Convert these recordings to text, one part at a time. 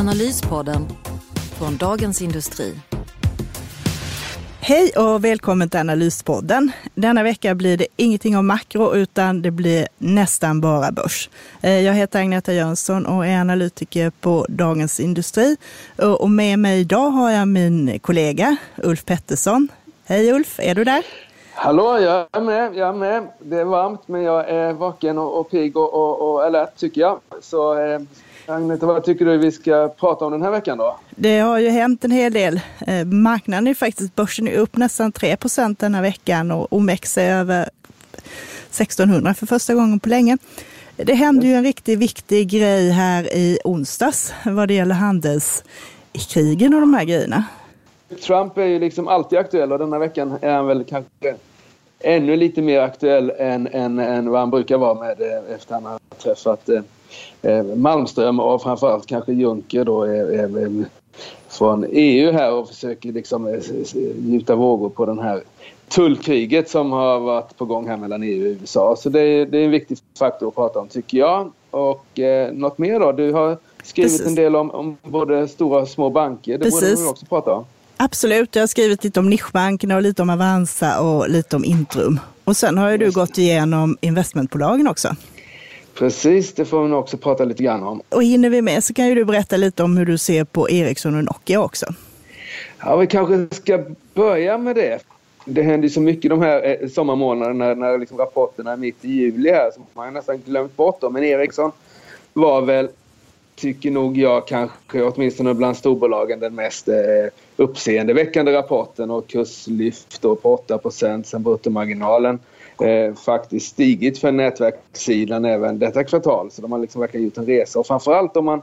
Analyspodden från Dagens Industri. Hej och välkommen till Analyspodden. Denna vecka blir det ingenting om makro utan det blir nästan bara börs. Eh, jag heter Agneta Jönsson och är analytiker på Dagens Industri. Och med mig idag har jag min kollega Ulf Pettersson. Hej Ulf, är du där? Hallå, jag är med. Jag är med. Det är varmt men jag är vaken och, och pigg och, och, och alert tycker jag. Så eh, Agneta, vad tycker du vi ska prata om den här veckan då? Det har ju hänt en hel del. Eh, marknaden är faktiskt, börsen är upp nästan 3% den här veckan och OMX är över 1600 för första gången på länge. Det hände ju en riktigt viktig grej här i onsdags vad det gäller handelskrigen och de här grejerna. Trump är ju liksom alltid aktuell och denna veckan är han väl kanske ännu lite mer aktuell än, än, än vad han brukar vara med eh, efter han har träffat eh, Malmström och framförallt kanske Juncker då är, från EU här och försöker liksom gjuta vågor på den här tullkriget som har varit på gång här mellan EU och USA. Så det är, det är en viktig faktor att prata om tycker jag. Och eh, något mer då? Du har skrivit Precis. en del om, om både stora och små banker. Det Precis. borde vi också prata om. Absolut, jag har skrivit lite om nischbankerna och lite om Avanza och lite om Intrum. Och sen har ju du gått igenom investmentbolagen också. Precis, det får vi också prata lite grann om. Och hinner vi med så kan ju du berätta lite om hur du ser på Ericsson och Nokia också. Ja, vi kanske ska börja med det. Det händer ju så mycket de här eh, sommarmånaderna när, när liksom rapporterna är mitt i juli här så man har nästan glömt bort dem. Men Ericsson var väl tycker nog jag kanske, åtminstone bland storbolagen, den mest eh, uppseendeväckande rapporten och kurslyft då på 8 sen bruttomarginalen eh, faktiskt stigit för nätverkssidan även detta kvartal. Så de har liksom verkligen gjort en resa och framförallt om man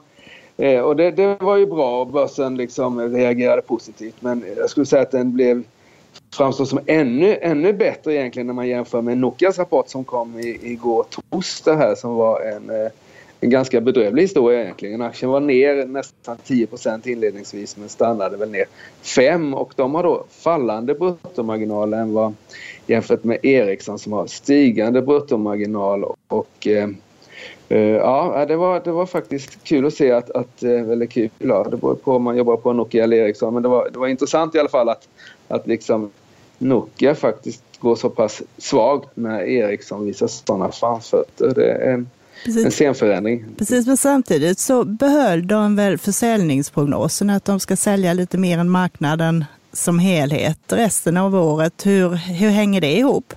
eh, och det, det, var ju bra och börsen liksom reagerade positivt men jag skulle säga att den blev framstår som ännu, ännu bättre egentligen när man jämför med Nokias rapport som kom i, igår torsdag här som var en eh, en ganska bedrövlig historia egentligen. Aktien var ner nästan 10% inledningsvis men stannade väl ner 5 och de har då fallande bruttomarginaler än vad jämfört med Ericsson som har stigande bruttomarginal och eh, eh, ja, det var, det var faktiskt kul att se att, att eh, eller kul, ja, det beror på om man jobbar på Nokia eller Ericsson men det var, det var intressant i alla fall att, att liksom Nokia faktiskt går så pass svagt när Ericsson visar sådana framfötter. Det är, Precis. en scenförändring. Precis, men samtidigt så behöll de väl försäljningsprognosen att de ska sälja lite mer än marknaden som helhet resten av året. Hur, hur hänger det ihop?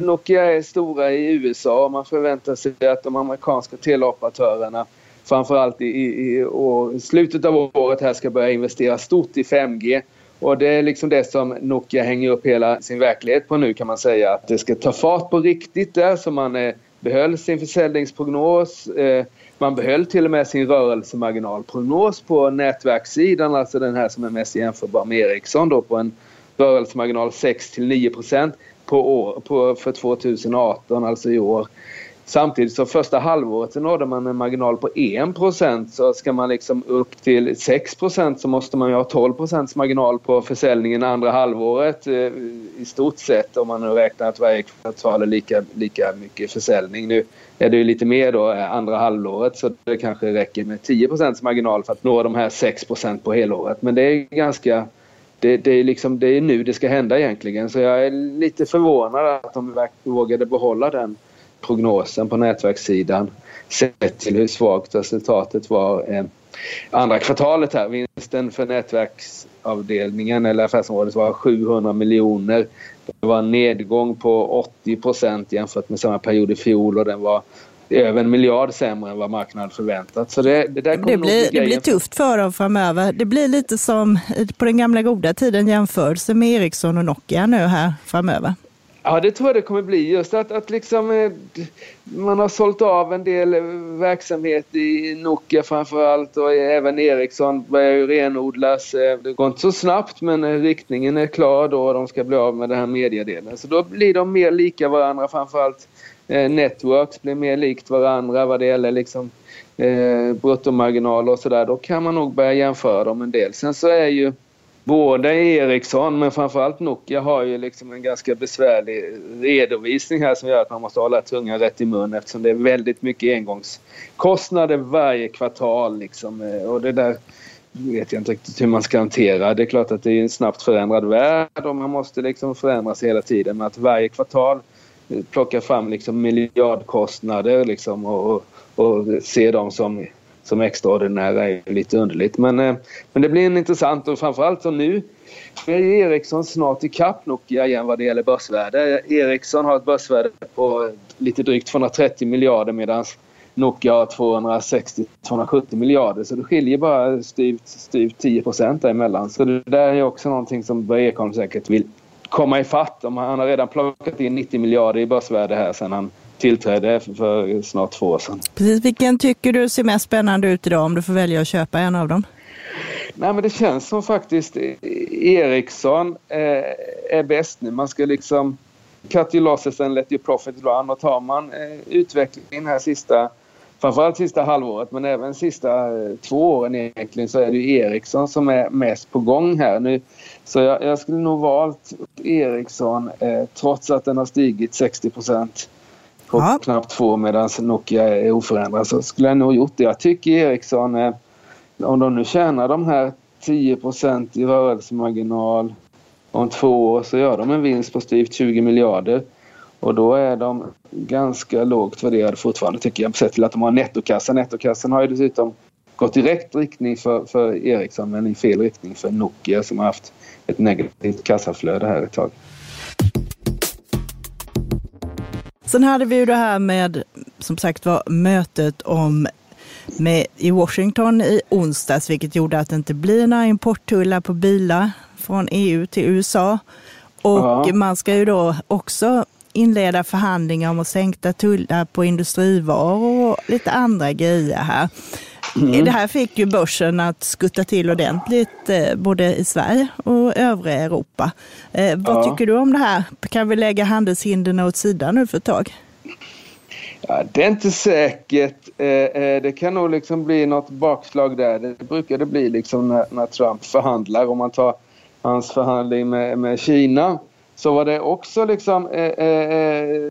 Nokia är stora i USA och man förväntar sig att de amerikanska teleoperatörerna framförallt i, i, i år, slutet av året här ska börja investera stort i 5G. Och det är liksom det som Nokia hänger upp hela sin verklighet på nu kan man säga. Att det ska ta fart på riktigt där så man eh, behöll sin försäljningsprognos. Eh, man behöll till och med sin rörelsemarginalprognos på nätverkssidan, alltså den här som är mest jämförbar med Ericsson då på en rörelsemarginal 6 till 9 på år, på, för 2018, alltså i år. Samtidigt så första halvåret så nådde man en marginal på 1 så ska man liksom upp till 6% så måste man ju ha 12% marginal på försäljningen andra halvåret eh, i stort sett om man nu räknar att varje kvartal är lika, lika mycket försäljning. Nu är det ju lite mer då eh, andra halvåret så det kanske räcker med 10% marginal för att nå de här 6% på helåret. Men det är ganska det, det, är liksom, det är nu det ska hända egentligen så jag är lite förvånad att de vågade behålla den prognosen på nätverkssidan sett till hur svagt resultatet var eh, andra kvartalet här. Vinsten för nätverksavdelningen eller affärsområdet var 700 miljoner. Det var en nedgång på 80 procent jämfört med samma period i fjol och den var över en miljard sämre än vad marknaden förväntat. Så det, det, där det, blir, det blir tufft för dem framöver. Det blir lite som på den gamla goda tiden jämförelse med Ericsson och Nokia nu här framöver. Ja, det tror jag det kommer bli. Just att, att liksom, eh, man har sålt av en del eh, verksamhet i Nokia framförallt och även Ericsson börjar ju renodlas. Eh, det går inte så snabbt men riktningen är klar då och de ska bli av med den här mediedelen. Så då blir de mer lika varandra framförallt. Networks blir mer likt varandra vad det gäller liksom eh, bruttomarginaler och sådär. Då kan man nog börja jämföra dem en del. Sen så är ju både Ericsson men framförallt Nokia har ju liksom en ganska besvärlig redovisning här som gör att man måste hålla tungan rätt i mun eftersom det är väldigt mycket engångskostnader varje kvartal. Liksom. Eh, och det där vet jag inte riktigt hur man ska hantera. Det är klart att det är en snabbt förändrad värld och man måste liksom förändra sig hela tiden. Men att varje kvartal eh, plocka fram liksom miljardkostnader liksom och, och se dem som som extraordinära är lite underligt. Men, eh, men det blir en intressant och framförallt som nu är Ericsson snart i kapp Nokia igen vad det gäller börsvärde. Ericsson har ett börsvärde på lite drygt 230 miljarder medan Nokia har 260-270 miljarder så det skiljer bara styvt, styvt 10 procent däremellan. Så det där är också någonting som Börje Ekholm säkert vill komma ifatt. Han har redan plockat in 90 miljarder i börsvärde här sedan han tillträdde för snart två år sedan. Precis. Vilken tycker du ser mest spännande ut idag om du får välja att köpa en av dem? Nej, men det känns som faktiskt Ericsson eh, är bäst nu. Man ska liksom cut your losses and let your profit run och tar man eh, utvecklingen här sista framförallt sista halvåret men även sista eh, två åren egentligen så är det ju Ericsson som är mest på gång här nu. Så jag, jag skulle nog valt Ericsson eh, trots att den har stigit 60 procent på ja. knappt två medan Nokia är oförändrad så skulle jag nog gjort det. Jag tycker Ericsson, eh, om de nu tjänar de här 10% i rörelsemarginal om två år så gör de en vinst på styvt 20 miljarder. Och då är de ganska lågt värderade fortfarande tycker jag sett till att de har nettokassa. Nettokassan har ju dessutom gått i rätt riktning för, för Ericsson men i fel riktning för Nokia som har haft ett negativt kassaflöde här ett tag. Sen hade vi ju det här med, som sagt var, mötet om med, i Washington i onsdags, vilket gjorde att det inte blir några importtullar på bilar från EU till USA. Och ja. man ska ju då också inleda förhandlingar om att sänkta tullar på industrivaror och lite andra grejer här. Mm. Det här fick ju börsen att skutta till ordentligt eh, både i Sverige och övriga Europa. Eh, vad ja. tycker du om det här? Kan vi lägga handelshindren åt sidan nu för ett tag? Ja, det är inte säkert. Eh, det kan nog liksom bli något bakslag där. Det brukar det bli liksom när, när Trump förhandlar. Om man tar hans förhandling med, med Kina så var det också liksom eh, eh,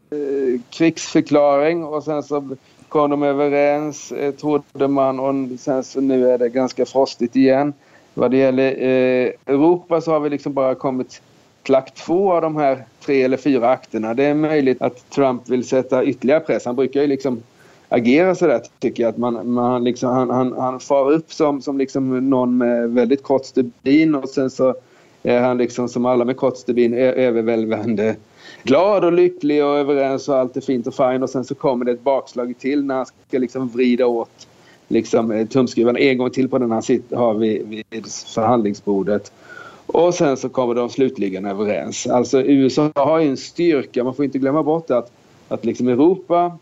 krigsförklaring och sen så kom de överens, eh, trodde man, och sen så nu är det ganska frostigt igen. Vad det gäller eh, Europa så har vi liksom bara kommit till akt två av de här tre eller fyra akterna. Det är möjligt att Trump vill sätta ytterligare press. Han brukar ju liksom agera sådär tycker jag. Att man, man liksom, han, han, han far upp som, som liksom någon med väldigt kort stubin och sen så är han liksom som alla med kort stubin överväldigande glad och lycklig och överens och allt är fint och fint och sen så kommer det ett bakslag till när han ska liksom vrida åt liksom, eh, tumskruvarna en gång till på den han sitter, har vid, vid förhandlingsbordet. Och sen så kommer de slutligen överens. Alltså USA har ju en styrka, man får inte glömma bort att, att liksom Europa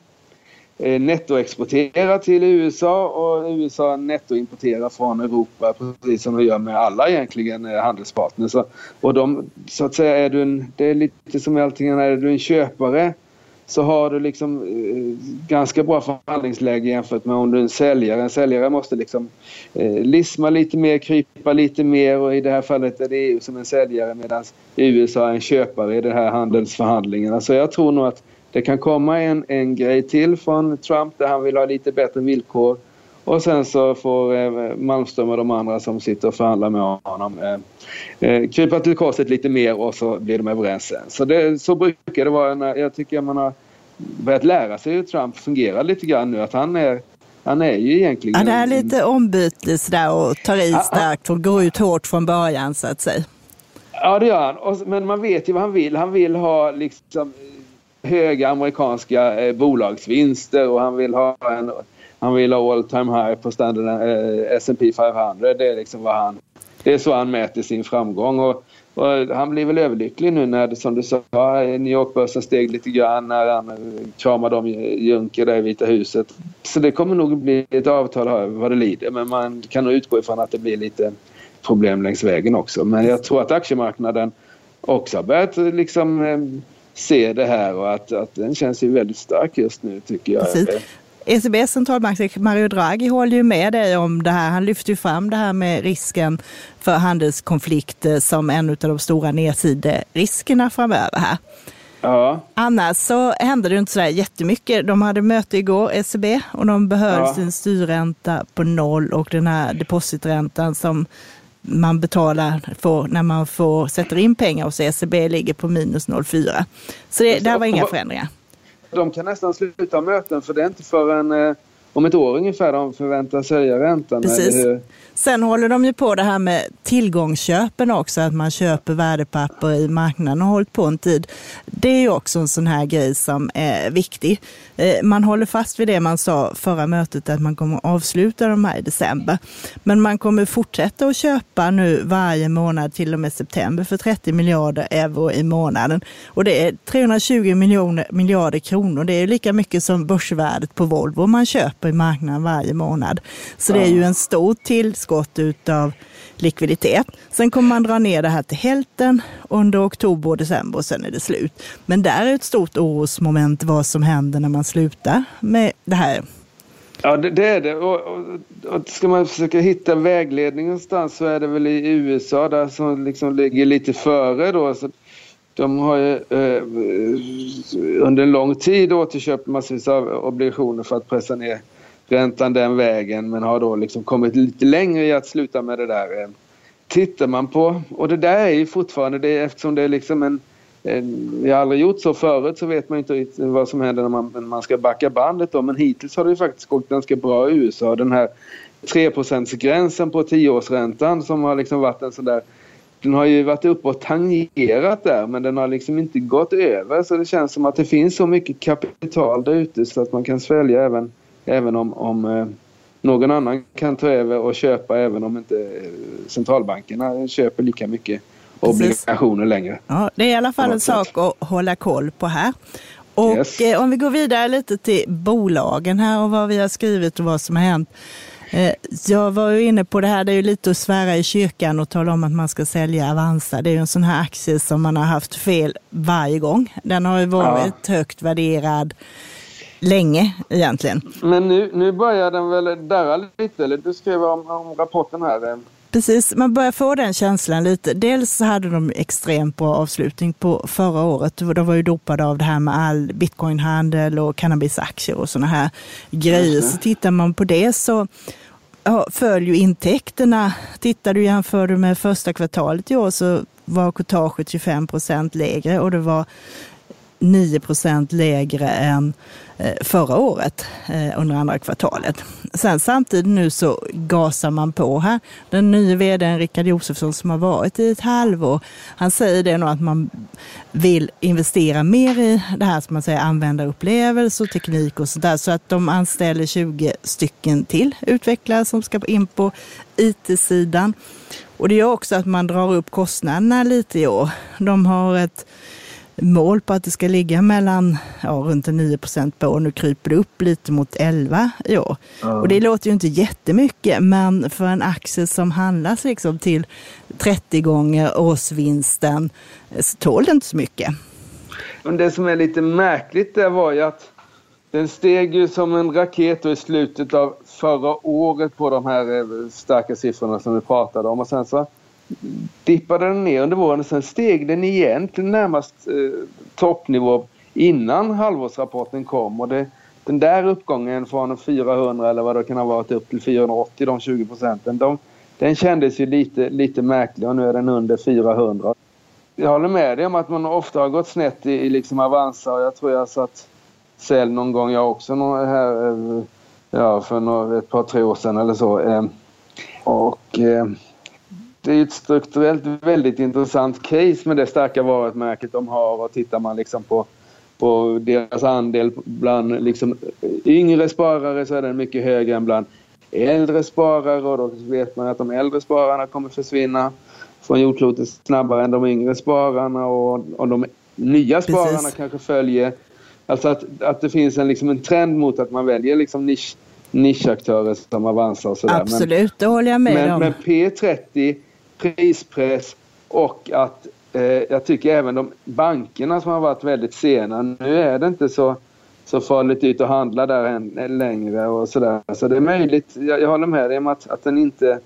Eh, nettoexporterar till USA och USA nettoimporterar från Europa precis som de gör med alla egentligen eh, handelspartners. Och de, så att säga, är du en, det är lite som allting, är du en köpare så har du liksom eh, ganska bra förhandlingsläge jämfört med om du är en säljare. En säljare måste liksom eh, lisma lite mer, krypa lite mer och i det här fallet är det EU som en säljare medan USA är en köpare i de här handelsförhandlingarna. Så jag tror nog att det kan komma en, en grej till från Trump där han vill ha lite bättre villkor. Och sen så får eh, Malmström och de andra som sitter och förhandlar med honom eh, eh, krypa till korset lite mer och så blir de överens sen. Så, det, så brukar det vara. När, jag tycker man har börjat lära sig hur Trump fungerar lite grann nu. Att han är, han är ju egentligen... Det är lite ombytligt sådär och tar i starkt och går ut hårt från början så att säga. Ja, det gör han. Men man vet ju vad han vill. Han vill ha liksom höga amerikanska eh, bolagsvinster och han vill ha en han vill ha all time high på standard, eh, S&P 500. Det är liksom vad han det är så han mäter sin framgång och och han blir väl överlycklig nu när det som du sa, New York-börsen steg lite grann när han eh, kramade om Juncker där i Vita huset. Så det kommer nog bli ett avtal vad det lider men man kan nog utgå ifrån att det blir lite problem längs vägen också. Men jag tror att aktiemarknaden också har börjat liksom eh, se det här och att, att den känns ju väldigt stark just nu tycker jag. Precis. ECBs centralbank Mario Draghi håller ju med dig om det här. Han lyfter ju fram det här med risken för handelskonflikt som en av de stora nedsideriskerna framöver här. Ja. Annars så hände det inte så jättemycket. De hade möte igår, ECB, och de behöll ja. sin styrränta på noll och den här depositräntan som man betalar för när man får, sätter in pengar hos ECB ligger på minus 0,4. Så det, där var inga förändringar. De kan nästan sluta möten för det är inte förrän eh, om ett år ungefär de förväntas höja räntan. Precis. Sen håller de ju på det här med tillgångsköpen också, att man köper värdepapper i marknaden och har hållit på en tid. Det är ju också en sån här grej som är viktig. Eh, man håller fast vid det man sa förra mötet, att man kommer avsluta de här i december. Men man kommer fortsätta att köpa nu varje månad till och med september för 30 miljarder euro i månaden. Och det är 320 miljoner, miljarder kronor. Det är lika mycket som börsvärdet på Volvo man köper i marknaden varje månad. Så det är ju en stor tillskott utav likviditet. Sen kommer man dra ner det här till hälften under oktober och december och sen är det slut. Men där är ett stort orosmoment vad som händer när man slutar med det här. Ja, det, det är det. Och, och, och, ska man försöka hitta vägledning någonstans så är det väl i USA där som liksom ligger lite före då. Så de har ju eh, under en lång tid återköpt massvis av obligationer för att pressa ner räntan den vägen men har då liksom kommit lite längre i att sluta med det där. Eh, tittar man på, och det där är ju fortfarande det eftersom det är liksom en, Jag vi har aldrig gjort så förut så vet man inte vad som händer när man, när man ska backa bandet då men hittills har det ju faktiskt gått ganska bra i USA. Den här 3% gränsen på tioårsräntan som har liksom varit en sån där den har ju varit uppe och tangerat där men den har liksom inte gått över så det känns som att det finns så mycket kapital där ute så att man kan svälja även Även om, om eh, någon annan kan ta över och köpa även om inte eh, centralbankerna köper lika mycket obligationer Precis. längre. Ja, det är i alla fall en sak att hålla koll på här. Och yes. Eh, om vi går vidare lite till bolagen här och vad vi har skrivit och vad som har hänt. Jag var ju inne på det här, det är ju lite att svära i kyrkan och tala om att man ska sälja Avanza. Det är ju en sån här aktie som man har haft fel varje gång. Den har ju varit ja. högt värderad länge egentligen. Men nu, nu börjar den väl darra lite, eller du skrev om, om rapporten här. Precis, man börjar få den känslan lite. Dels hade de extremt bra avslutning på förra året. De var ju dopade av det här med all bitcoinhandel och cannabisaktier och sådana här grejer. Så tittar man på det så ja, följer intäkterna. Tittar du jämför du med första kvartalet i år så var courtaget 25 procent lägre och det var 9 lägre än eh, förra året eh, under andra kvartalet. Sen samtidigt nu så gasar man på här. Den nya vdn Rickard Josefsson som har varit i ett halvår, han säger det nog att man vill investera mer i det här som man säger användarupplevelse och teknik och sådär så att de anställer 20 stycken till utvecklare som ska in på IT-sidan. Och det gör också att man drar upp kostnaderna lite i år. De har ett mål på att det ska ligga mellan ja, runt 9 procent på år. Nu kryper det upp lite mot 11 i år. Mm. Och det låter ju inte jättemycket, men för en aktie som handlas liksom till 30 gånger årsvinsten så tål det inte så mycket. Men det som är lite märkligt det var ju att den steg ju som en raket i slutet av förra året på de här eh, starka siffrorna som vi pratade om och sen så dippade den ner under våren och sen steg den igen till närmast eh, toppnivå innan halvårsrapporten kom. Och det, den där uppgången från 400 eller vad det kan ha varit upp till 480, de 20 procenten, de, den kändes ju lite, lite märklig och nu är den under 400. Jag håller med dig om att man ofta har gått snett i, i liksom Avanza och jag tror jag satt sälj någon gång jag också här, eh, ja, för några, ett par tre år sedan eller så. Eh, och eh, det är ett strukturellt väldigt intressant case med det starka varumärket de har och tittar man liksom på, på deras andel bland liksom yngre sparare så är den mycket högre än bland äldre sparare och då vet man att de äldre spararna kommer försvinna. från jordklotet snabbare än de yngre spararna och, och de nya spararna Precis. kanske följer. Alltså att, att det finns en, liksom en trend mot att man väljer liksom nisch, nischaktörer som Avanza och sådär. Absolut, men, det håller jag med men, om. Men P30, prispress och att eh, jag tycker även de bankerna som har varit väldigt sena. Nu är det inte så, så farligt ut att handla där än, längre och sådär. Så det är möjligt, jag, jag håller med dig om att, att den inte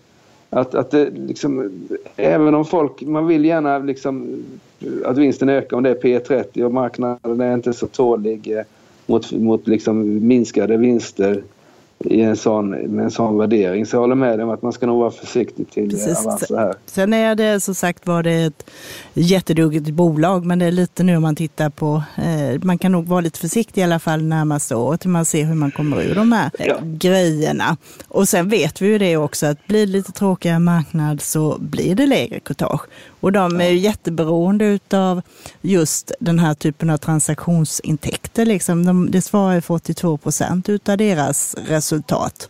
att, att det liksom, även om folk, man vill gärna liksom att vinsten ökar om det är P30 och marknaden är inte så tålig eh, mot, mot liksom minskade vinster i en sån, med en sån värdering. Så jag håller med dig om att man ska nog vara försiktig till Precis. Avanza här. Sen är det som sagt var det ett jätteduggigt bolag, men det är lite nu om man tittar på, eh, man kan nog vara lite försiktig i alla fall närmaste året till man ser hur man kommer ur de här ja. grejerna. Och sen vet vi ju det också att blir det lite tråkigare marknad så blir det lägre courtage. Och de är ju jätteberoende av just den här typen av transaktionsintäkter. Liksom. De, det svarar för 82 procent utav deras resultat.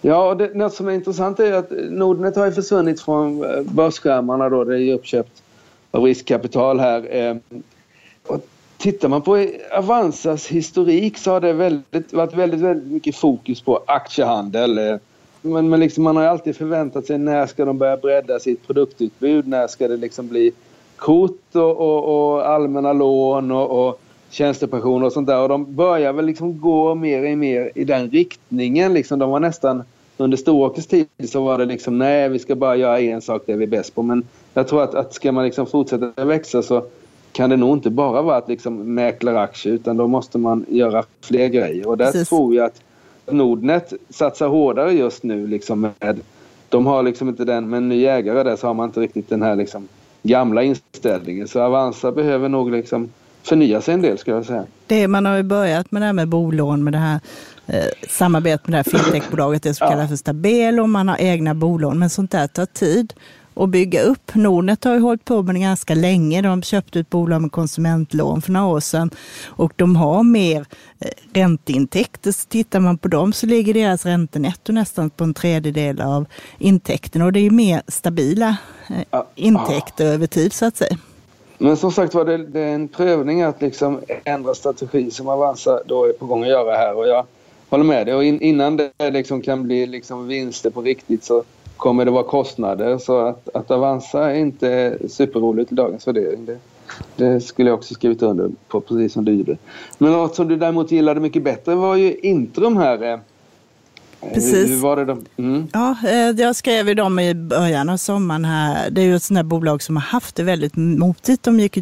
Ja, och det, något som är intressant är att Nordnet har ju försvunnit från eh, börsskärmarna då. Det är uppköpt av riskkapital här. Eh, och tittar man på Avanzas historik så har det väldigt, varit väldigt, väldigt mycket fokus på aktiehandel. Men, men liksom man har alltid förväntat sig när ska de börja bredda sitt produktutbud? När ska det liksom bli kort och, och, och allmänna lån och, och tjänstepensioner och sånt där. Och de börjar väl liksom gå mer och mer i den riktningen. Liksom de var nästan under Storåkers tid så var det liksom nej vi ska bara göra en sak det är vi bäst på. Men jag tror att, att ska man liksom fortsätta växa så kan det nog inte bara vara att liksom mäkla aktier utan då måste man göra fler grejer. Och där Precis. tror jag att Nordnet satsar hårdare just nu liksom med de har liksom inte den, med en ny ägare där så har man inte riktigt den här liksom gamla inställningen. Så Avanza behöver nog liksom förnya sig en del skulle jag säga. Det, man har ju börjat med det här med bolån, med det här eh, samarbetet med det här fintechbolaget, det som ja. kallas för Stabelo, man har egna bolån, men sånt där tar tid att bygga upp. Nordnet har ju hållit på med det ganska länge. De köpte ett bolag med konsumentlån för några år sedan och de har mer eh, ränteintäkter. Så tittar man på dem så ligger deras räntenetto nästan på en tredjedel av intäkterna och det är mer stabila eh, intäkter ja. över tid så att säga. Men som sagt var det, det är en prövning att liksom ändra strategi som Avanza då är på gång att göra här och jag håller med dig. Och in, innan det liksom kan bli liksom vinster på riktigt så kommer det vara kostnader. Så att, att Avanza är inte superroligt i dagens värdering. Det, det skulle jag också skrivit under på precis som du gjorde. Men något som du däremot gillade mycket bättre var ju Intrum här. Eh, Precis. Hur var det då? Mm. Ja, eh, jag skrev ju dem i början av sommaren här. Det är ju ett sånt här bolag som har haft det väldigt motigt. De gick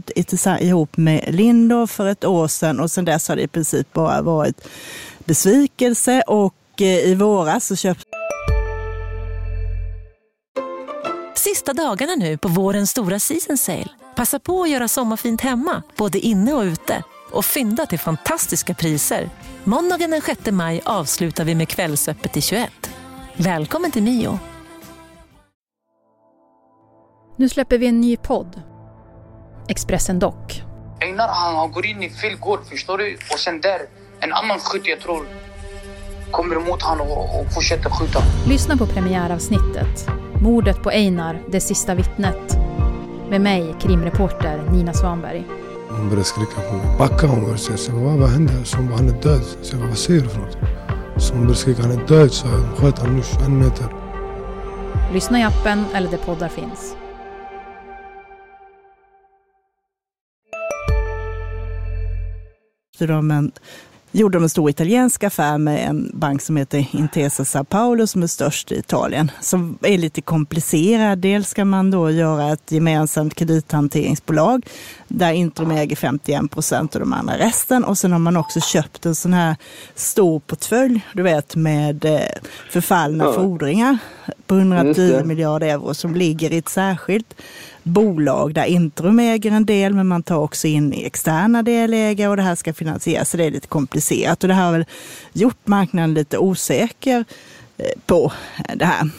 ihop med Lindor för ett år sedan och sedan dess har det i princip bara varit besvikelse och eh, i våras så köpte Sista dagarna nu på vårens stora season sale. Passa på att göra sommarfint hemma, både inne och ute och fynda till fantastiska priser. Måndagen den 6 maj avslutar vi med Kvällsöppet i 21. Välkommen till Mio. Nu släpper vi en ny podd. Expressen Dock. Einar han går in i fel gård, förstår du? Och sen där, en annan skytt jag tror kommer emot honom och, och fortsätter skjuta. Lyssna på premiäravsnittet. Mordet på Einar, det sista vittnet. Med mig, krimreporter Nina Svanberg. Hon började skrika på mig. Backa hon började säga. Så vad, vad hände? Så hon bara, han är död. Så jag bara, vad säger du för något? Så hon började skrika, han är död. Så jag sköt honom nu 21 meter. Lyssna i appen eller där poddar finns. de en gjorde de en stor italiensk affär med en bank som heter Intesa Sao Paulo som är störst i Italien. Som är lite komplicerad. Dels ska man då göra ett gemensamt kredithanteringsbolag där Intrum äger 51 procent och de andra resten. Och sen har man också köpt en sån här stor portfölj, du vet med eh, förfallna ja. fordringar på 110 miljarder euro som ligger i ett särskilt bolag där Intrum äger en del, men man tar också in externa delägare och det här ska finansieras. Så det är lite komplicerat och det här har väl gjort marknaden lite osäker eh, på det här.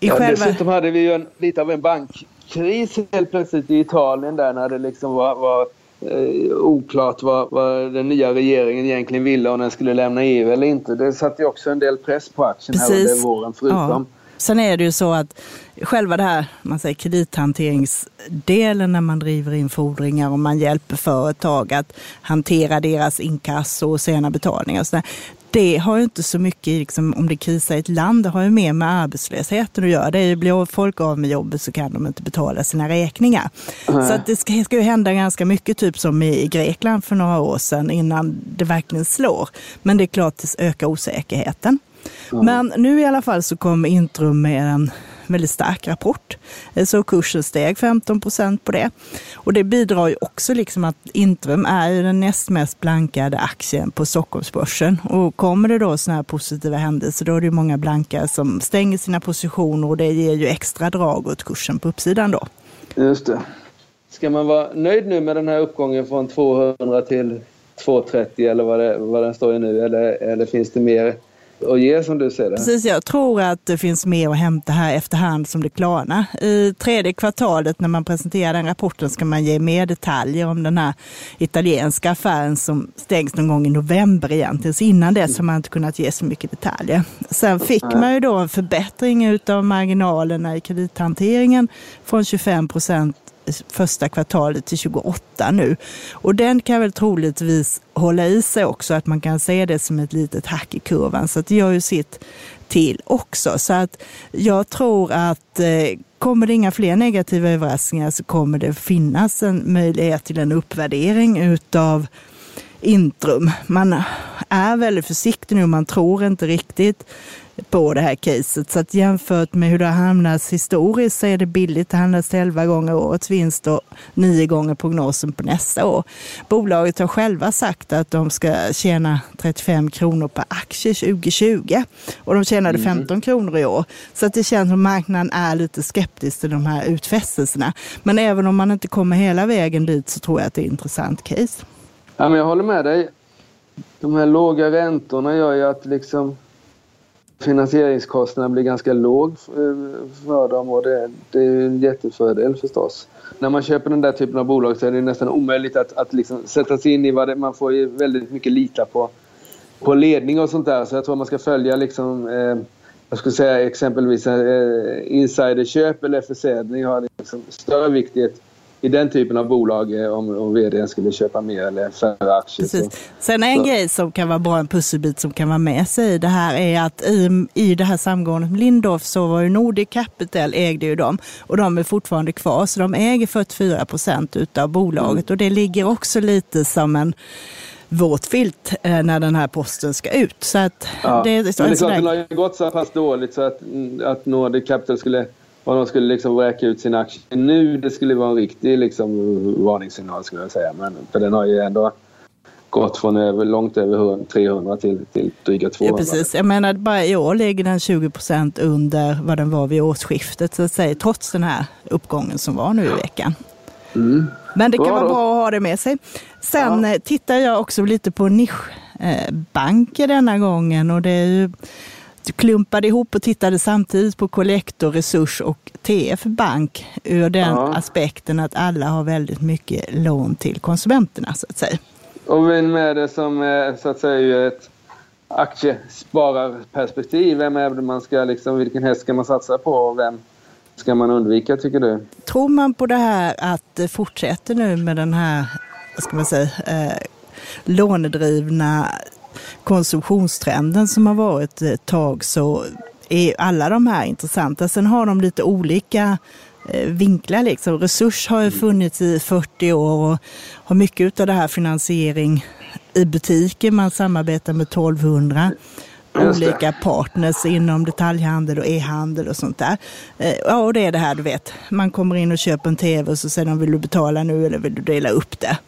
I ja, själva... Dessutom hade vi ju en, lite av en bankkris helt plötsligt i Italien där när det liksom var, var eh, oklart vad, vad, den nya regeringen egentligen ville om den skulle lämna EU eller inte. Det satte ju också en del press på aktien Precis. här under våren förutom ja Sen är det ju så att själva det här man säger, kredithanteringsdelen när man driver in fordringar och man hjälper företag att hantera deras inkasso och sena betalningar. Och så det har ju inte så mycket, liksom, om det krisar i ett land, det har ju mer med arbetslösheten att göra. Det blir folk av med jobbet så kan de inte betala sina räkningar. Mm. Så det ska, ska ju hända ganska mycket, typ som i Grekland för några år sedan, innan det verkligen slår. Men det är klart, det ökar osäkerheten. Mm. Men nu i alla fall så kom Intrum med en väldigt stark rapport. Eh, så kursen steg 15 procent på det. Och det bidrar ju också liksom att Intrum är ju den näst mest blankade aktien på Stockholmsbörsen. Och kommer det då sådana här positiva händelser, då är det många blankare som stänger sina positioner och det ger ju extra drag åt kursen på uppsidan då. Just det. Ska man vara nöjd nu med den här uppgången från 200 till 230 eller vad, det, vad den står i nu? Eller, eller finns det mer att ge som du det. Precis, jag tror att det finns mer att hämta här efterhand som det klarnar. I tredje kvartalet när man presenterar den rapporten ska man ge mer detaljer om den här italienska affären som stängs någon gång i november egentligen. Så innan dess har man inte kunnat ge så mycket detaljer. Sen fick man ju då en förbättring av marginalerna i kredithanteringen från 25 procent första kvartalet till 28 nu. Och den kan väl troligtvis hålla i sig också, att man kan se det som ett litet hack i kurvan. Så det gör ju sitt till också. Så att jag tror att eh, kommer det inga fler negativa överraskningar så kommer det finnas en möjlighet till en uppvärdering utav Intrum. Man är väldigt försiktig nu, man tror inte riktigt på det här caset. Så att jämfört med hur det har hamnats historiskt så är det billigt. Det handlas 11 gånger årets vinst och 9 gånger prognosen på nästa år. Bolaget har själva sagt att de ska tjäna 35 kronor per aktie 2020 och de tjänade 15 mm. kronor i år. Så att det känns som marknaden är lite skeptisk till de här utfästelserna. Men även om man inte kommer hela vägen dit så tror jag att det är ett intressant case. Ja, men jag håller med dig. De här låga räntorna gör ju att liksom finansieringskostnaden blir ganska låg eh, för dem och det, det är en jättefördel förstås. När man köper den där typen av bolag så är det nästan omöjligt att, att liksom sätta sig in i vad det Man får ju väldigt mycket lita på, på ledning och sånt där. Så jag tror man ska följa liksom, eh, jag skulle säga exempelvis eh, insiderköp eller försäljning har liksom större vikt i ett i den typen av bolag eh, om, om vdn skulle köpa mer eller färre aktier. Precis. Sen en så. grej som kan vara bra, en pusselbit som kan vara med sig i det här är att i, i det här samgåendet med Lindorff så var ju Nordic Capital ägde ju dem och de är fortfarande kvar så de äger 44 procent utav bolaget mm. och det ligger också lite som en våt filt eh, när den här posten ska ut. Så att ja. det, det, Men det är klart, den har ju gått så pass dåligt så att, att Nordic Capital skulle och de skulle liksom räka ut sina aktier nu, det skulle vara en riktig liksom, varningssignal skulle jag säga. Men, för den har ju ändå gått från över, långt över 300 till, till dryga 200. Ja, precis. Jag menar, bara i år ligger den 20 procent under vad den var vid årsskiftet, så att säga, trots den här uppgången som var nu i veckan. Mm. Men det kan bra vara bra att ha det med sig. Sen ja. Eh, tittar jag också lite på nischbanker denna gången och det är ju klumpade ihop och tittade samtidigt på Collector, Resurs och TF Bank ur den ja. aspekten att alla har väldigt mycket lån till konsumenterna så att säga. Och vem är det som är så att säga ett aktiespararperspektiv? Vem är det man ska liksom, vilken häst ska man satsa på och vem ska man undvika tycker du? Tror man på det här att det fortsätter nu med den här, vad ska man säga, eh, lånedrivna konsumtionstrenden som har varit ett tag så är alla de här intressanta. Sen har de lite olika eh, vinklar. Liksom. Resurs har ju funnits i 40 år och har mycket av det här finansiering i butiken. Man samarbetar med 1200 olika partners inom detaljhandel och e-handel och sånt där. Eh, ja, och det är det här du vet. Man kommer in och köper en tv och så säger de vill du betala nu eller vill du dela upp det?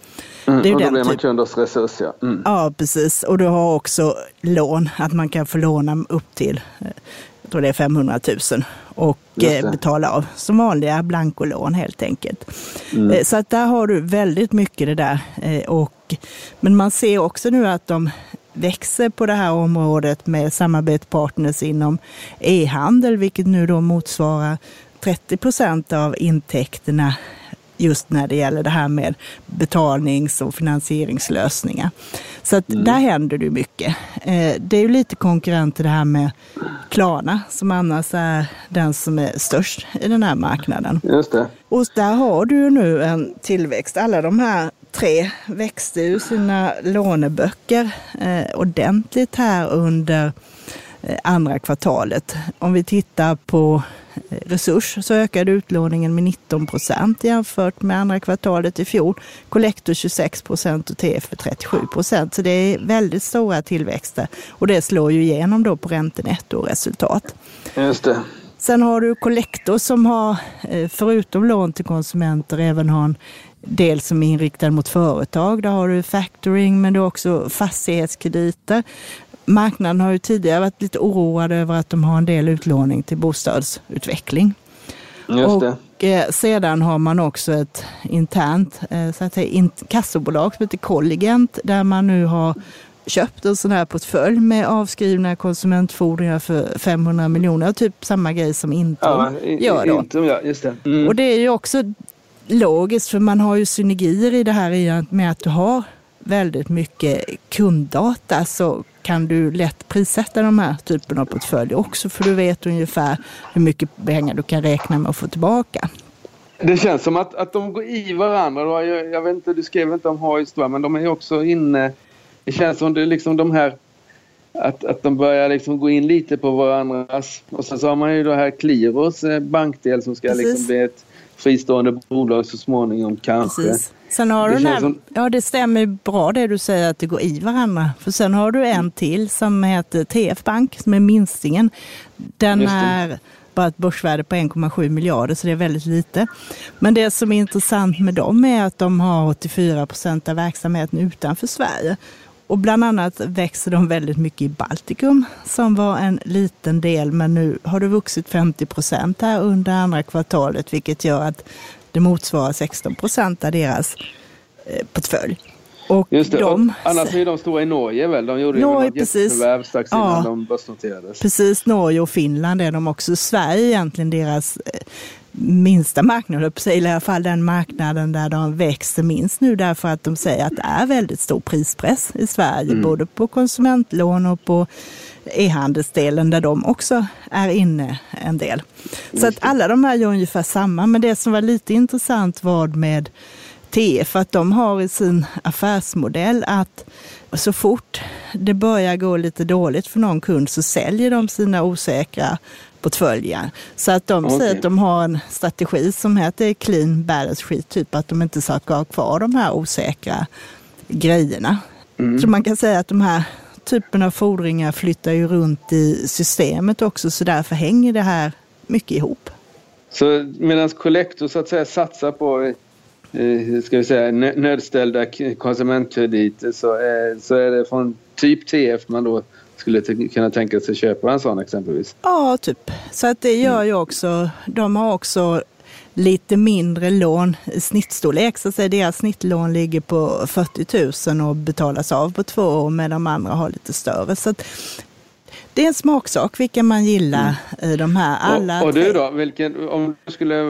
Mm, det är och då blir man typ... kund hos Resurs, ja. Mm. Ja, precis. Och du har också lån, att man kan få låna upp till eh, jag tror det är 500 000 och eh, betala av som vanliga blankolån helt enkelt. Mm. Så att där har du väldigt mycket det där. Och, men man ser också nu att de växer på det här området med samarbetspartners inom e-handel, vilket nu då motsvarar 30 procent av intäkterna just när det gäller det här med betalnings och finansieringslösningar. Så att mm. där händer det mycket. Eh, det är ju lite konkurrent till det här med Klarna som annars är den som är störst i den här marknaden. Just det. Och där har du ju nu en tillväxt. Alla de här tre växte ur sina låneböcker eh, ordentligt här under eh, andra kvartalet. Om vi tittar på eh, Resurs så ökade utlåningen med 19 procent jämfört med andra kvartalet i fjol. Collector 26 procent och TF 37 procent. Så det är väldigt stora tillväxter och det slår ju igenom då på räntenettoresultat. Just det. Sen har du Collector som har, eh, förutom lån till konsumenter, även har en del som är inriktad mot företag. Där har du factoring, men du har också fastighetskrediter. Marknaden har ju tidigare varit lite oroad över att de har en del utlåning till bostadsutveckling. Just det. Och eh, sedan har man också ett internt eh, så att säga, kassobolag som heter Colligent där man nu har köpt en sån här portfölj med avskrivna konsumentfordringar för 500 miljoner. Typ samma grej som Intrum ja, gör då. Intrum, ja, just det. Mm. Och det är ju också logiskt för man har ju synergier i det här med att du har väldigt mycket kunddata så kan du lätt prissätta de här typen av portföljer också för du vet ungefär hur mycket pengar du kan räkna med att få tillbaka. Det känns som att, att de går i varandra. Jag, jag vet inte, du skrev inte om Hoist men de är ju också inne det känns som det liksom de här att, att de börjar liksom gå in lite på varandras... Och sen så har man ju det här Qliros eh, bankdel som ska liksom bli ett fristående bolag så småningom kanske. Precis. Sen har det du här, som... Ja, det stämmer bra det du säger att det går i varandra. För sen har du en till som heter TF Bank som är minstingen. Den är bara ett börsvärde på 1,7 miljarder så det är väldigt lite. Men det som är intressant med dem är att de har 84 procent av verksamheten utanför Sverige. Och bland annat växer de väldigt mycket i Baltikum som var en liten del men nu har det vuxit 50 procent här under andra kvartalet vilket gör att det motsvarar 16 procent av deras eh, portfölj. Och Just det. De, och annars är de stora i Norge väl? De gjorde Norge, ju något jätteförvärv strax innan ja, de börsnoterades. Precis, Norge och Finland är de också. Sverige är egentligen deras eh, minsta marknad, eller i alla fall den marknaden där de växer minst nu därför att de säger att det är väldigt stor prispress i Sverige, mm. både på konsumentlån och på e-handelsdelen där de också är inne en del. Så att alla de här gör ungefär samma, men det som var lite intressant var med TF att de har i sin affärsmodell att så fort det börjar gå lite dåligt för någon kund så säljer de sina osäkra portföljer. Så att de okay. säger att de har en strategi som heter clean balance sheet, typ att de inte ska ha kvar de här osäkra grejerna. Mm. Så man kan säga att de här typen av fordringar flyttar ju runt i systemet också, så därför hänger det här mycket ihop. Så medan Collector så att säga satsar på eh, ska vi säga, nödställda konsumentkrediter så är, så är det från typ TF man då skulle kunna tänka sig köpa en sån exempelvis? Ja, typ. Så att det gör ju också, de har också lite mindre lån i snittstorlek. Så att säga, deras snittlån ligger på 40 000 och betalas av på två år medan de andra har lite större. Så det är en smaksak vilka man gillar mm. de här. Alla och, och du då, vilken, om du skulle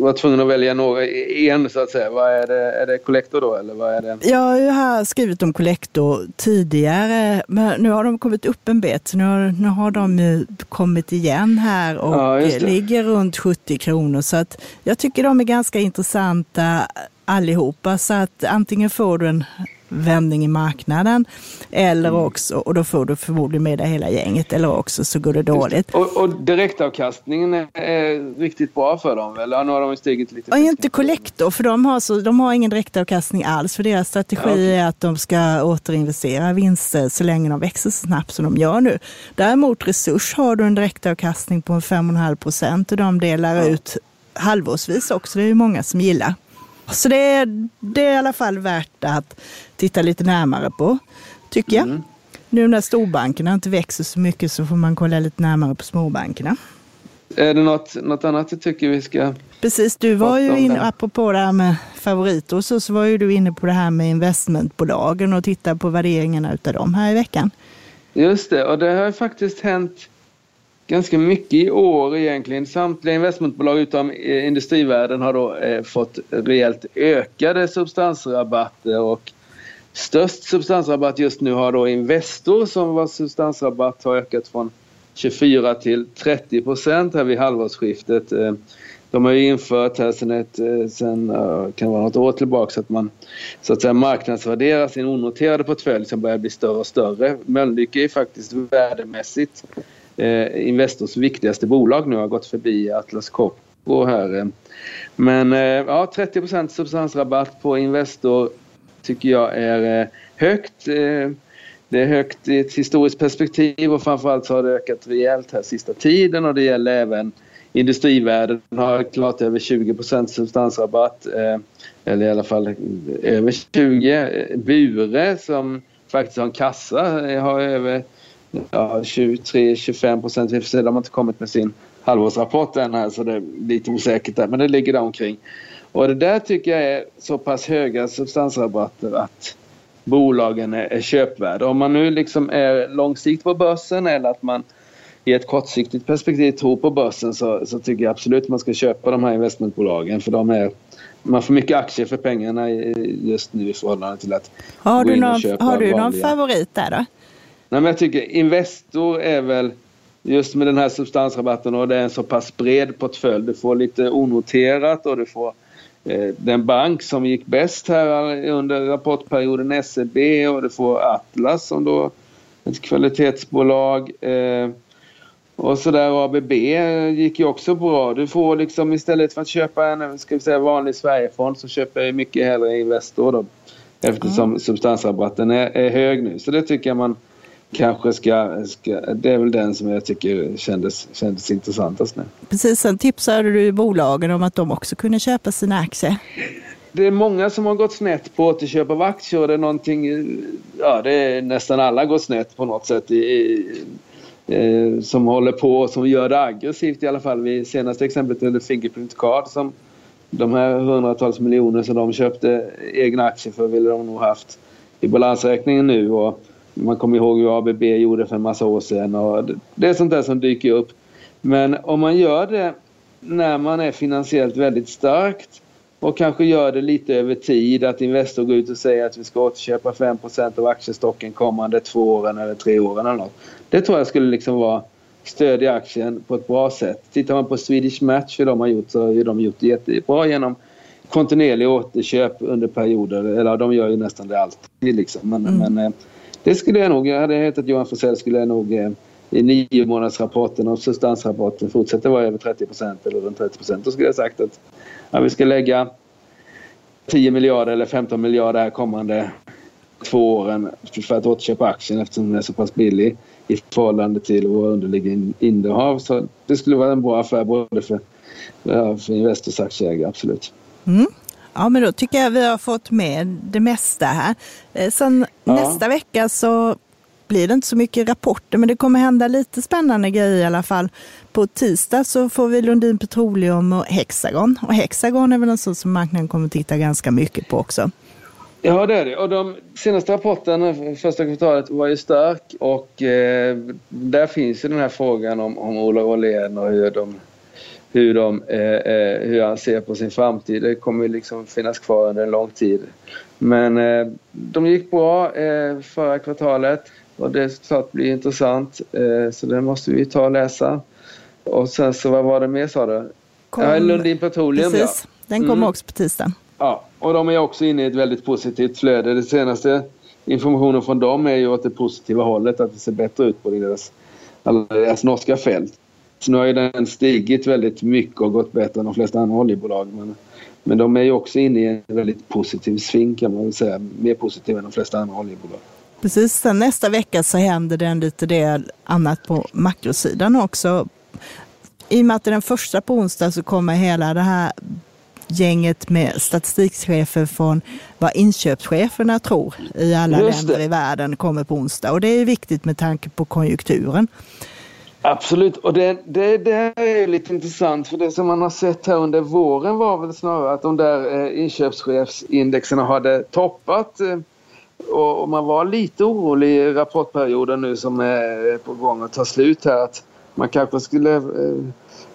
vara tvungen att välja några, en så att säga, vad är det? Är det Collector då eller vad är det? Jag har ju här skrivit om Collector tidigare, men nu har de kommit upp en bit. Nu har, nu har de kommit igen här och ja, ligger runt 70 kronor. Så att jag tycker de är ganska intressanta allihopa. Så att antingen får du en vändning i marknaden. Eller mm. också, och då får du förmodligen med dig hela gänget, eller också så går det dåligt. Och, och direktavkastningen är, är, riktigt bra för dem, eller nu har de stigit lite? Och inte Collector, för de har, så, de har ingen direktavkastning alls. För deras strategi ja, okay. är att de ska återinvestera vinster så länge de växer så snabbt som de gör nu. Däremot Resurs har du en direktavkastning på 5,5 procent och de delar ja. ut halvårsvis också. Det är ju många som gillar. Så det är, det är i alla fall värt att titta lite närmare på, tycker jag. Mm. Nu när storbankerna inte växer så mycket så får man kolla lite närmare på småbankerna. Är det något, något annat du tycker vi ska Precis, du var ju inne, apropå det här med favoriter, så, så var ju du inne på det här med investmentbolagen och tittade på värderingarna utav dem här i veckan. Just det, och det har faktiskt hänt ganska mycket i år egentligen. Samtliga investmentbolag utom eh, industrivärden har då eh, fått rejält ökade substansrabatter och störst substansrabatt just nu har då Investor som var substansrabatt har ökat från 24 till 30 procent här vid halvårsskiftet. Eh, de har ju infört här sedan, ett, eh, sen, kan vara något år tillbaka så att man så att säga marknadsvärderar sin onoterade portfölj som börjar bli större och större. Mölnlycke är faktiskt värdemässigt eh, Investors viktigaste bolag nu har gått förbi Atlas Copco här. Men eh, ja, 30% substansrabatt på Investor tycker jag är eh, högt. Eh, det är högt i ett historiskt perspektiv och framförallt så har det ökat rejält här sista tiden och det gäller även Industrivärden har klart över 20% substansrabatt. Eh, eller i alla fall över 20. Eh, Bure som faktiskt har en kassa eh, har över ja, 23-25 procent. De har inte kommit med sin halvårsrapport än här så det är lite osäkert där. Men det ligger där omkring. Och det där tycker jag är så pass höga substansrabatter att bolagen är, är köpvärda. Om man nu liksom är långsiktigt på börsen eller att man i ett kortsiktigt perspektiv tror på börsen så, så tycker jag absolut man ska köpa de här investmentbolagen för de är man får mycket aktier för pengarna just nu i förhållande till att Har du någon, har du någon favorit där då? Nej, men jag tycker Investor är väl just med den här substansrabatten och det är en så pass bred portfölj. Du får lite onoterat och du får eh, den bank som gick bäst här under rapportperioden SEB och du får Atlas som då ett kvalitetsbolag. Eh, och så där ABB gick ju också bra. Du får liksom istället för att köpa en ska vi säga, vanlig Sverigefond så köper jag mycket hellre Investor då. Eftersom mm. substansrabatten är, är, hög nu. Så det tycker jag man kanske ska, ska, det är väl den som jag tycker kändes, kändes intressantast nu. Precis, sen tipsade du bolagen om att de också kunde köpa sina aktier. Det är många som har gått snett på återköp av aktier och det är någonting, ja det är nästan alla går snett på något sätt i, eh, som håller på och som gör det aggressivt i alla fall. Vid senaste exemplet under Fingerprint Card som de här hundratals miljoner som de köpte egna aktier för ville de nog haft i balansräkningen nu. Och man kommer ihåg hur ABB gjorde för en massa år sedan. Och det är sånt där som dyker upp. Men om man gör det när man är finansiellt väldigt starkt och kanske gör det lite över tid, att Investor går ut och säger att vi ska återköpa 5% av aktiestocken kommande två åren eller tre åren eller något. Det tror jag skulle liksom vara stödja aktien på ett bra sätt. Tittar man på Swedish Match hur de har gjort så har de gjort det jättebra genom kontinuerliga återköp under perioder. Eller de gör ju nästan det alltid liksom. Men, mm. men eh, det skulle jag nog, jag hade hetat Johan Forsell skulle jag nog eh, i nio månadsrapporten och substansrapporten fortsätter vara över 30 procent eller runt 30 procent. Då skulle jag sagt att ja, vi ska lägga 10 miljarder eller 15 miljarder här kommande två åren för att återköpa aktien eftersom den är så pass billig i förhållande till våra underliggande innehav. Så det skulle vara en bra affär både för, för Investors aktieägare, absolut. Mm. Ja, men då tycker jag vi har fått med det mesta här. Eh, sen ja. nästa vecka så blir det inte så mycket rapporter, men det kommer hända lite spännande grejer i alla fall. På tisdag så får vi Lundin Petroleum och Hexagon. Och Hexagon är väl en sån som marknaden kommer titta ganska mycket på också. Ja, det är det. Och de senaste rapporten, första kvartalet, var ju stark och eh, där finns ju den här frågan om, om Ola Åhlén och hur de hur, de, eh, eh, hur han ser på sin framtid. Det kommer liksom finnas kvar under en lång tid. Men eh, de gick bra eh, förra kvartalet och det är klart blir intressant. Eh, så det måste vi ta och läsa. Och sen så vad var det mer sa du? Kom, ja, Lundin Petroleum precis. Ja. Den kommer mm. också på tisdag. Ja, och de är också inne i ett väldigt positivt flöde. Det senaste informationen från dem är ju åt det positiva hållet, att det ser bättre ut på deras, alla deras norska fält. Så nu har ju den stigit väldigt mycket och gått bättre än de flesta andra oljebolag. Men, men de är ju också inne i en väldigt positiv sving kan man väl säga. Mer positiv än de flesta andra oljebolag. Precis, sen nästa vecka så händer det en lite del annat på makrosidan också. I och med att det är den första på onsdag så kommer hela det här gänget med statistikchefer från vad inköpscheferna tror i alla länder i världen kommer på onsdag. Och det är viktigt med tanke på konjunkturen. Absolut, och det, det, det är lite intressant för det som man har sett här under våren var väl snarare att de där inköpschefsindexen inköpschefsindexerna hade toppat eh, och man var lite orolig i rapportperioden nu som är på gång att ta slut här att man kanske skulle eh,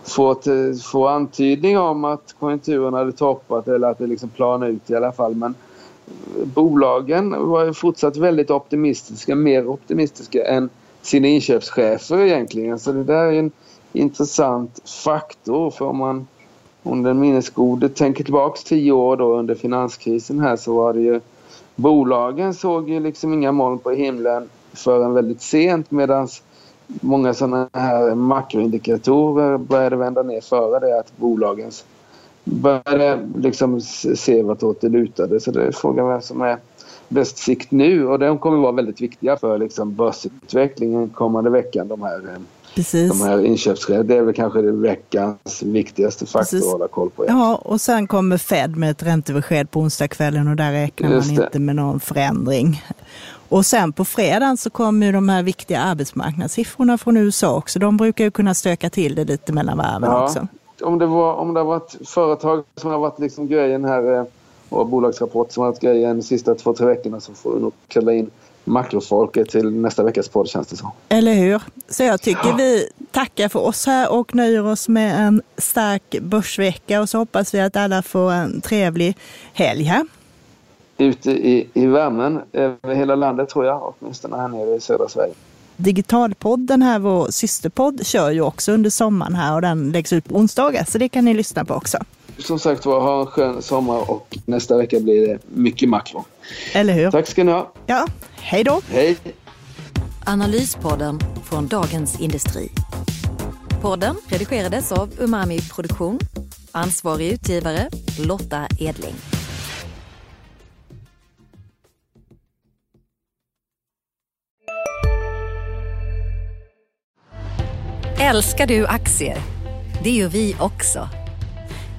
få, få, få antydning om att konjunkturen hade toppat eller att det liksom planade ut i alla fall. Men bolagen var fortsatt väldigt optimistiska, mer optimistiska än sina inköpschefer egentligen. Så det där är en intressant faktor för om man om den minnesgode tänker tillbaks tio år då under finanskrisen här så var det ju bolagen såg ju liksom inga moln på himlen förrän väldigt sent medan många sådana här makroindikatorer började vända ner före det att bolagens började liksom se vartåt det lutade. Så det är frågan vem som är bäst sikt nu och de kommer vara väldigt viktiga för liksom börsutvecklingen kommande veckan. De här, eh, Precis. De här inköpsskälen. Det är väl kanske det veckans viktigaste faktor Precis. att hålla koll på. Ja, och sen kommer Fed med ett räntebesked på onsdagskvällen och där räknar man inte med någon förändring. Och sen på fredagen så kommer ju de här viktiga arbetsmarknadssiffrorna från USA också. De brukar ju kunna stöka till det lite mellan varven ja. också om det, var, om det har varit företag som har varit liksom grejen här eh, och bolagsrapport som har varit grejen de sista två, tre veckorna så får vi nog kalla in makrofolket till nästa veckas podd känns det som. Eller hur? Så jag tycker vi tackar för oss här och nöjer oss med en stark börsvecka och så hoppas vi att alla får en trevlig helg här. Ute i, i värmen över hela landet tror jag, åtminstone här nere i södra Sverige. Digitalpodden här, vår systerpodd, kör ju också under sommaren här och den läggs ut på onsdagar, så det kan ni lyssna på också. Som sagt var, ha en skön sommar och nästa vecka blir det mycket makro. Eller hur? Tack ska ni ha. Ja, hej då. Hej. Analyspodden från Dagens Industri. Podden redigerades av Umami Produktion. Ansvarig utgivare Lotta Edling. Älskar du aktier? Det gör vi också.